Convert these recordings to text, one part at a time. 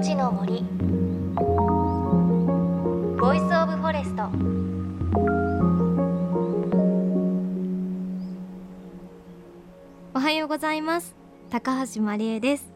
命の森。 Voice of Forest。おはようございます。高橋まりえです。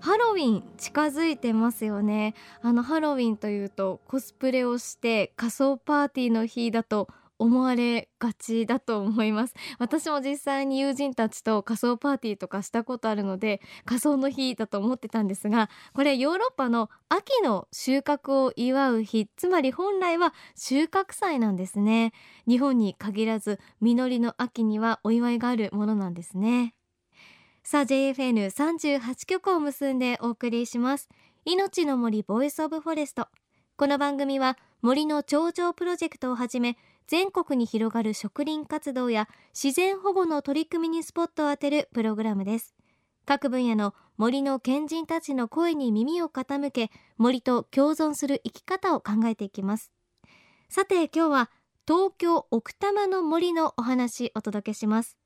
ハロウィン近づいてますよね。あのハロウィンというとコスプレをして仮装パーティーの日だと思われがちだと思います。私も実際に友人たちと仮装パーティーとかしたことあるので仮装の日だと思ってたんですがこれヨーロッパの秋の収穫を祝う日つまり本来は収穫祭なんですね。日本に限らず実りの秋にはお祝いがあるものなんですね。さあ JFN38 局を結んでお送りします。命の森 Voice of Forest。この番組は森の頂上プロジェクトをはじめ全国に広がる植林活動や自然保護の取り組みにスポットを当てるプログラムです。各分野の森の賢人たちの声に耳を傾け森と共存する生き方を考えていきます。さて今日は東京奥多摩の森のお話お届けします。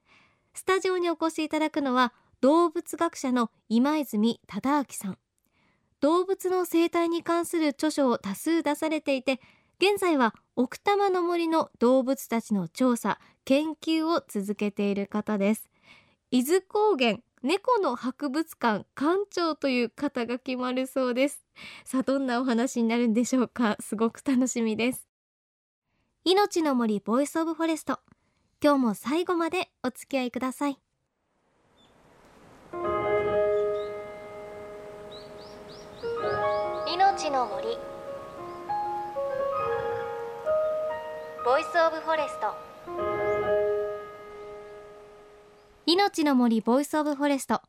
スタジオにお越しいただくのは動物学者の今泉忠明さん。動物の生態に関する著書を多数出されていて現在は奥多摩の森の動物たちの調査研究を続けている方です。伊豆高原猫の博物館館長という肩が決まるそうです。さあどんなお話になるんでしょうか。すごく楽しみです。命の森 Voice of Forest。今日も最後までお付き合いください。命の森 Voice of Forest。命の森 Voice of Forest。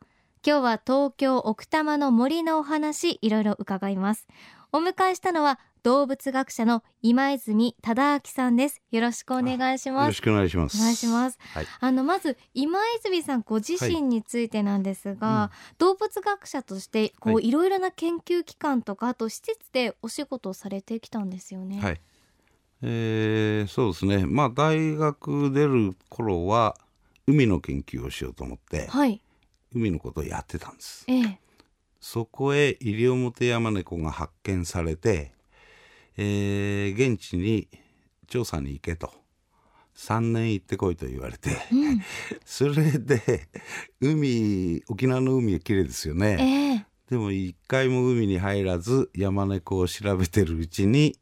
今日は東京奥多摩の森のお話いろいろ伺います。お迎えしたのは動物学者の今泉忠明さんです。よろしくお願いします。よろしくお願いします。お願いします、はい。あのまず今泉さんご自身についてなんですが、動物学者としてこう、、はいろいろな研究機関とかあと施設でお仕事をされてきたんですよね。はいえーそうですね。まあ大学出る頃は海の研究をしようと思ってはい。海のことをやってたんです。ええ。そこへイリオモテヤマネコが発見されて、えー現地に調査に行けと。3年行ってこいと言われて、それで海沖縄の海は綺麗ですよね、ええ。でも一回も海に入らず山猫を調べてるうちに、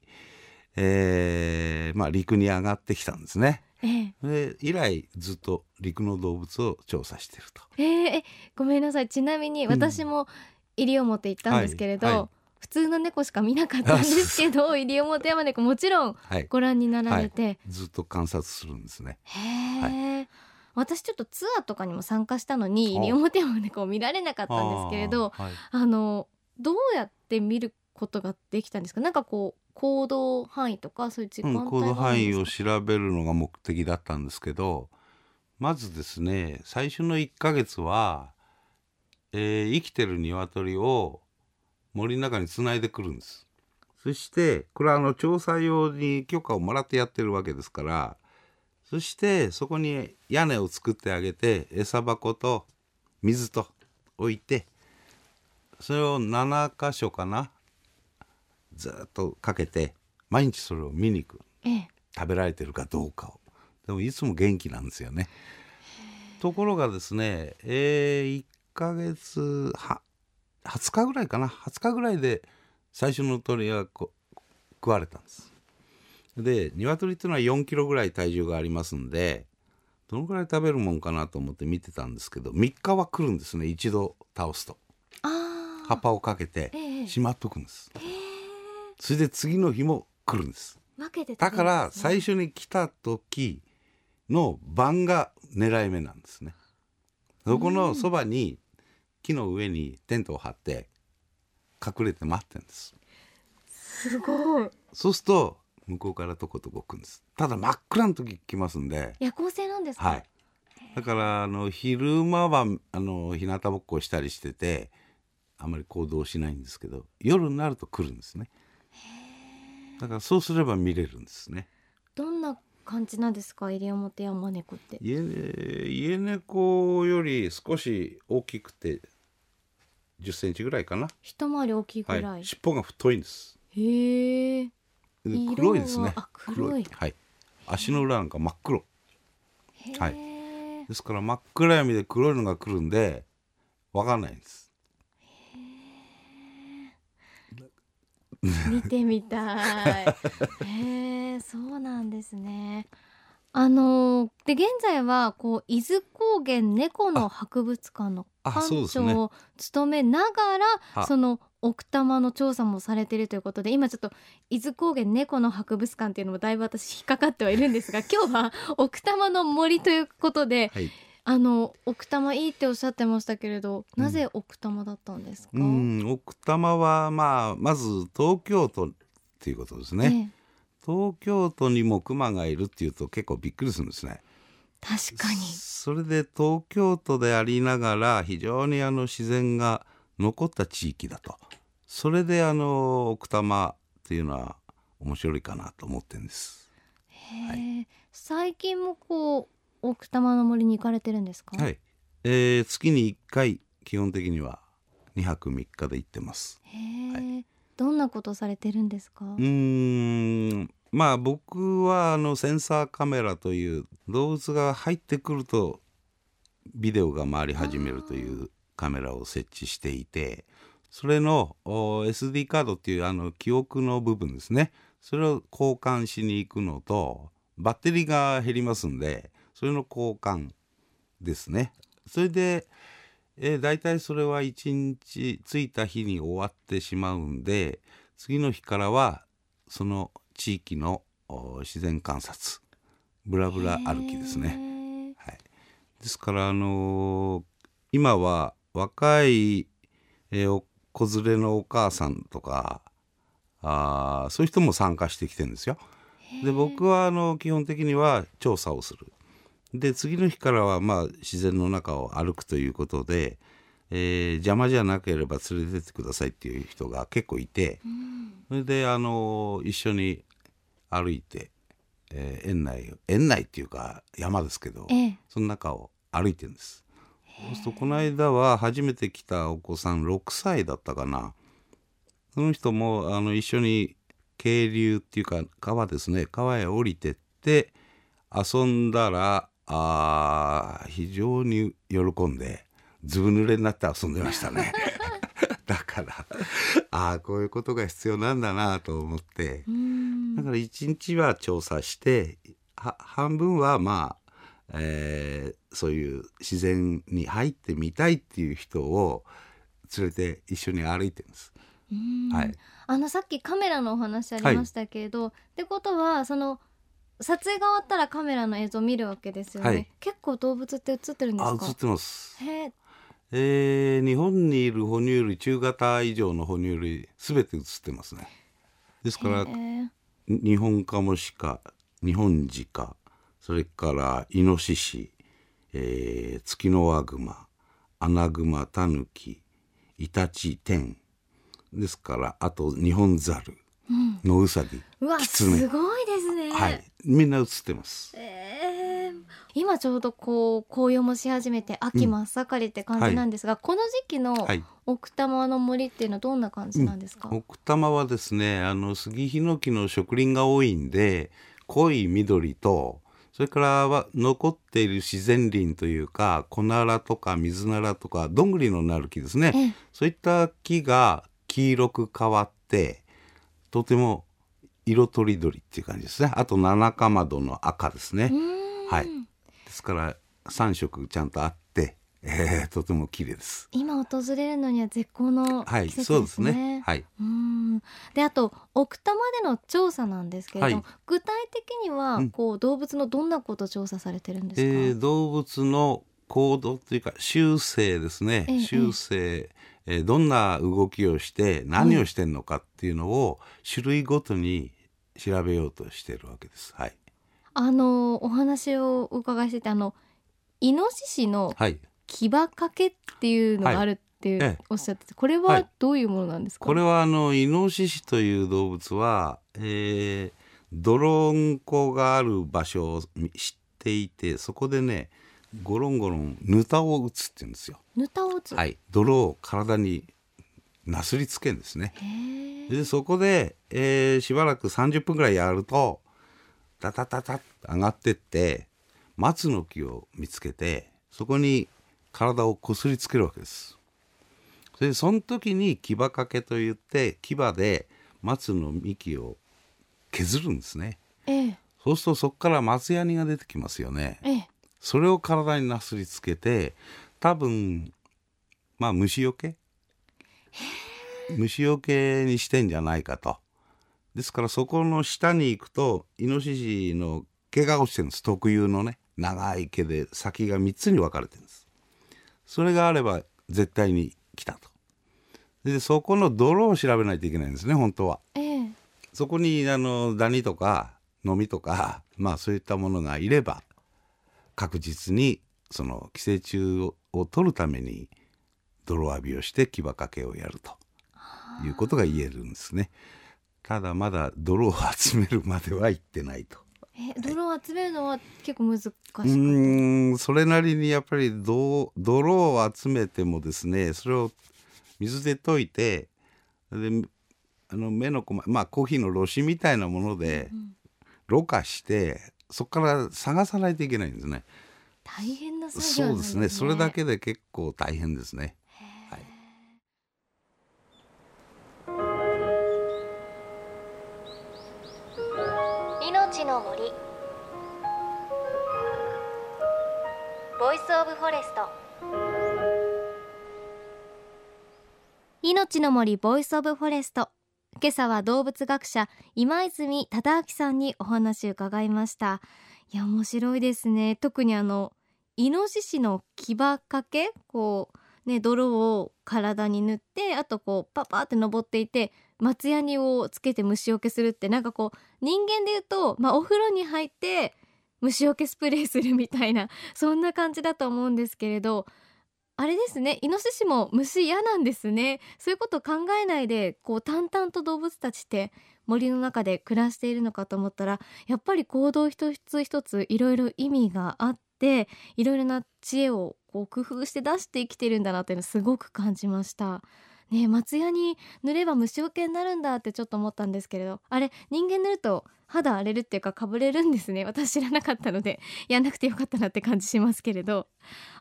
えーまあ、陸に上がってきたんですね。ええ。で以来ずっと陸の動物を調査してると。えーえごめんなさい。ちなみに私も西表行ったんですけれど、はい。はい普通の猫しか見なかったんですけど西表山猫もちろんはい、ご覧になられて、ずっと観察するんですね。へえ、私ちょっとツアーとかにも参加したのにあ。西表山猫を見られなかったんですけれどああのどうやって見ることができたんですか？なんかこう行動範囲とかそういう時間うん、行動範囲を調べるのが目的だったんですけどまずですね最初の1ヶ月は、えー生きてる鶏を森の中につないでくるんです。そしてこれはあの調査用に許可をもらってやってるわけですからそしてそこに屋根を作ってあげて餌箱と水と置いてそれを7箇所かなずっとかけて毎日それを見に行く。ええ。食べられてるかどうかを。でもいつも元気なんですよね。ところがですねえー、1ヶ月は20日ぐらいかな。20日ぐらいで最初の鳥がこ食われたんです。で鶏っていうのは4キロぐらい体重がありますんでどのぐらい食べるもんかなと思って見てたんですけど3日は来るんですね。一度倒すと。あ葉っぱをかけてええ。しまっとくんです、それで次の日も来るんですだから最初に来た時の晩が狙い目なんですね。そこのそばに木の上にテントを張って隠れて待ってるんです。すごいそうすると向こうからとことこ来るんです。ただ真っ暗の時来ますんで、夜行性なんですか？はい。だからあの昼間はあの日向ぼっこをしたりしててあまり行動しないんですけど夜になると来るんですね。だからそうすれば見れるんですね。どんな感じなんですか？西表山猫って家家猫より少し大きくて10センチぐらいかな。一回り大きいぐらい、はい、尻尾が太いんです。へえ黒いですねあ。黒いはい。足の裏なんか真っ黒。はいですから真っ暗闇で黒いのが来るんで、わかんないんです。見てみたい。へえそうなんですね。あので現在はこう伊豆高原猫の博物館のあ館長を務めながらあその奥多摩の調査もされているということで今ちょっと伊豆高原猫の博物館っていうのもだいぶ私引っかかってはいるんですが今日は奥多摩の森ということではい。あの奥多摩いいっておっしゃってましたけれど、なぜ奥多摩だったんですか、うん、奥多摩はまあまず東京都っていうことですね。ええ東京都にも熊がいるっていうと結構びっくりするんですね。確かにそれで東京都でありながら非常にあの自然が残った地域だと。それであの奥多摩っていうのは面白いかなと思ってるんです。へえ最近もこう奥多摩の森に行かれてるんですか？はい。えー月に1回基本的には2泊3日で行ってます。へえ、どんなことされてるんですか？うーんまあ僕はあのセンサーカメラという動物が入ってくるとビデオが回り始めるというカメラを設置していてそれのお SD カードっていうあの記憶の部分ですねそれを交換しに行くのとバッテリーが減りますんでそれの交換ですねそれで、えー、大体それは1日着いた日に終わってしまうんで次の日からはその地域のお自然観察ブラブラ歩きですね。ね。はい、ですからあのー今は若い、えーお子連れのお母さんとかあーそういう人も参加してきてるんですよ。で僕はあの基本的には調査をする。で次の日からはまあ自然の中を歩くということで、えー邪魔じゃなければ連れてってくださいっていう人が結構いて、それであの一緒に歩いて、えー園内園内っていうか山ですけど、ええ。その中を歩いてるんです。そうするとこの間は初めて来たお子さん6歳だったかな。その人もあの一緒に渓流っていうか川ですね。川へ降りてって遊んだらあー非常に喜んでずぶ濡れになって遊んでましたね。だからああこういうことが必要なんだなと思って。だから一日は調査しては半分はまあ、えーそういう自然に入ってみたいっていう人を連れて一緒に歩いてるんです。はい、あのさっきカメラのお話ありましたけれど、ってことはその撮影が終わったらカメラの映像を見るわけですよね。はい結構動物って映ってるんですか？あ映ってます。へえ。えー日本にいる哺乳類中型以上の哺乳類すべて映ってますね。ですからへえニホンカモシカニホンジカそれからイノシシ、えーツキノワグマアナグマタヌキイタチテンですからあとニホンザル、ノウサギ。うわキツネすごいですね。はい。みんな映ってます。えー。今ちょうどこう紅葉もし始めて秋真っ盛りって感じなんですが、この時期のはい。奥多摩の森っていうのはどんな感じなんですか、奥多摩はですねあの杉ヒノキの植林が多いんで濃い緑とそれからは残っている自然林というかコナラとかミズナラとかどんぐりのなる木ですね、ええ。そういった木が黄色く変わってとても色とりどりっていう感じですね。あと七かまどの赤ですね、うーん。はい。ですから3色ちゃんとあって、えーとても綺麗です。今訪れるのには絶好のはい季節そうですですね。ねはい。うん。であと奥多摩での調査なんですけれども、はい。具体的にはうん。こう動物のどんなことを調査されてるんですか、えー動物の行動というか習性ですね、ええ習性、えーどんな動きをして何をしてんのかっていうのを種類ごとに調べようとしているわけです。はい、あのお話をお伺いしててあのイノシシのはい、牙掛けっていうのがあるっておっしゃっててこれははい。どういうものなんですか、これはあのイノシシという動物は、えー、泥んこがある場所を知っていてそこでねゴロンゴロンぬたを打つって言うんですよ。ぬたを打つ、はい、泥を体になすりつけるんですね。でそこで、えーしばらく30分ぐらいやるとタタタタッと上がってって松の木を見つけてそこに体をこすりつけるわけです。それでその時に牙掛けといって牙で松の幹を削るんですね。ええそうするとそこから松ヤニが出てきますよね。ええそれを体になすりつけて多分まあ虫よけ？虫よけにしてんじゃないかと。ですからそこの下に行くとイノシシの毛が落ちてるんです。特有のね。長い毛で先が3つに分かれてるんです。それがあれば絶対に来たと。でそこの泥を調べないといけないんですね本当は。ええ。そこにあのダニとかノミとかまあそういったものがいれば確実にその寄生虫をを取るために泥浴びをして牙掛けをやるということが言えるんですね。ただまだ泥を集めるまでは行ってないと。え泥を集めるのは結構難しうかったーんそれなりにやっぱり泥を集めてもですねそれを水で溶いてであの目の細まあコーヒーのろ紙みたいなものでろ過してそこから探さないといけないんですね。大変な作業そうなんですね。それだけで結構大変ですね。はい。命の森。 Voice of Forest。命の森 Voice of Forest今朝は動物学者今泉忠明さんにお話を伺いました。いや面白いですね。特にあのイノシシの牙掛けこうね泥を体に塗ってあとこうパパって登っていて松ヤニをつけて虫除けするってなんかこう人間で言うと、まあ、お風呂に入って虫除けスプレーするみたいなそんな感じだと思うんですけれどあれですねイノシシも虫嫌なんですねそういうことを考えないでこう淡々と動物たちって森の中で暮らしているのかと思ったらやっぱり行動一つ一ついろいろ意味があっていろいろな知恵をこう工夫して出して生きてるんだなっていうのすごく感じました。ね松屋に塗れば虫除けになるんだってちょっと思ったんですけれど。あれ人間塗ると肌荒れるっていうかかぶれるんですね。私知らなかったので やんなくてよかったなって感じしますけれど。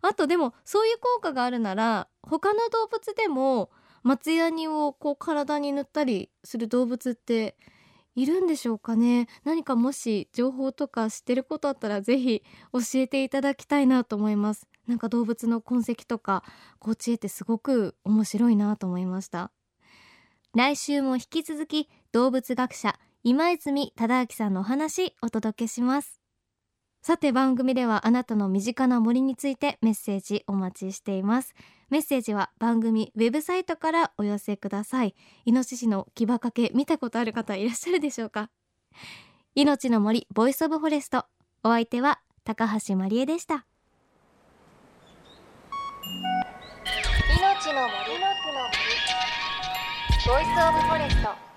あとでもそういう効果があるなら他の動物でも松ヤニをこう体に塗ったりする動物っているんでしょうかね。何かもし情報とか知ってることあったらぜひ教えていただきたいなと思います。なんか動物の痕跡とかこう知恵ってすごく面白いなと思いました。来週も引き続き動物学者今泉忠明さんのお話お届けします。さて番組ではあなたの身近な森についてメッセージお待ちしています。メッセージは番組ウェブサイトからお寄せください。イノシシの牙掛け見たことある方いらっしゃるでしょうか？命の森 Voice of Forest。お相手は高橋まりえでした。命の森 Voice of Forest。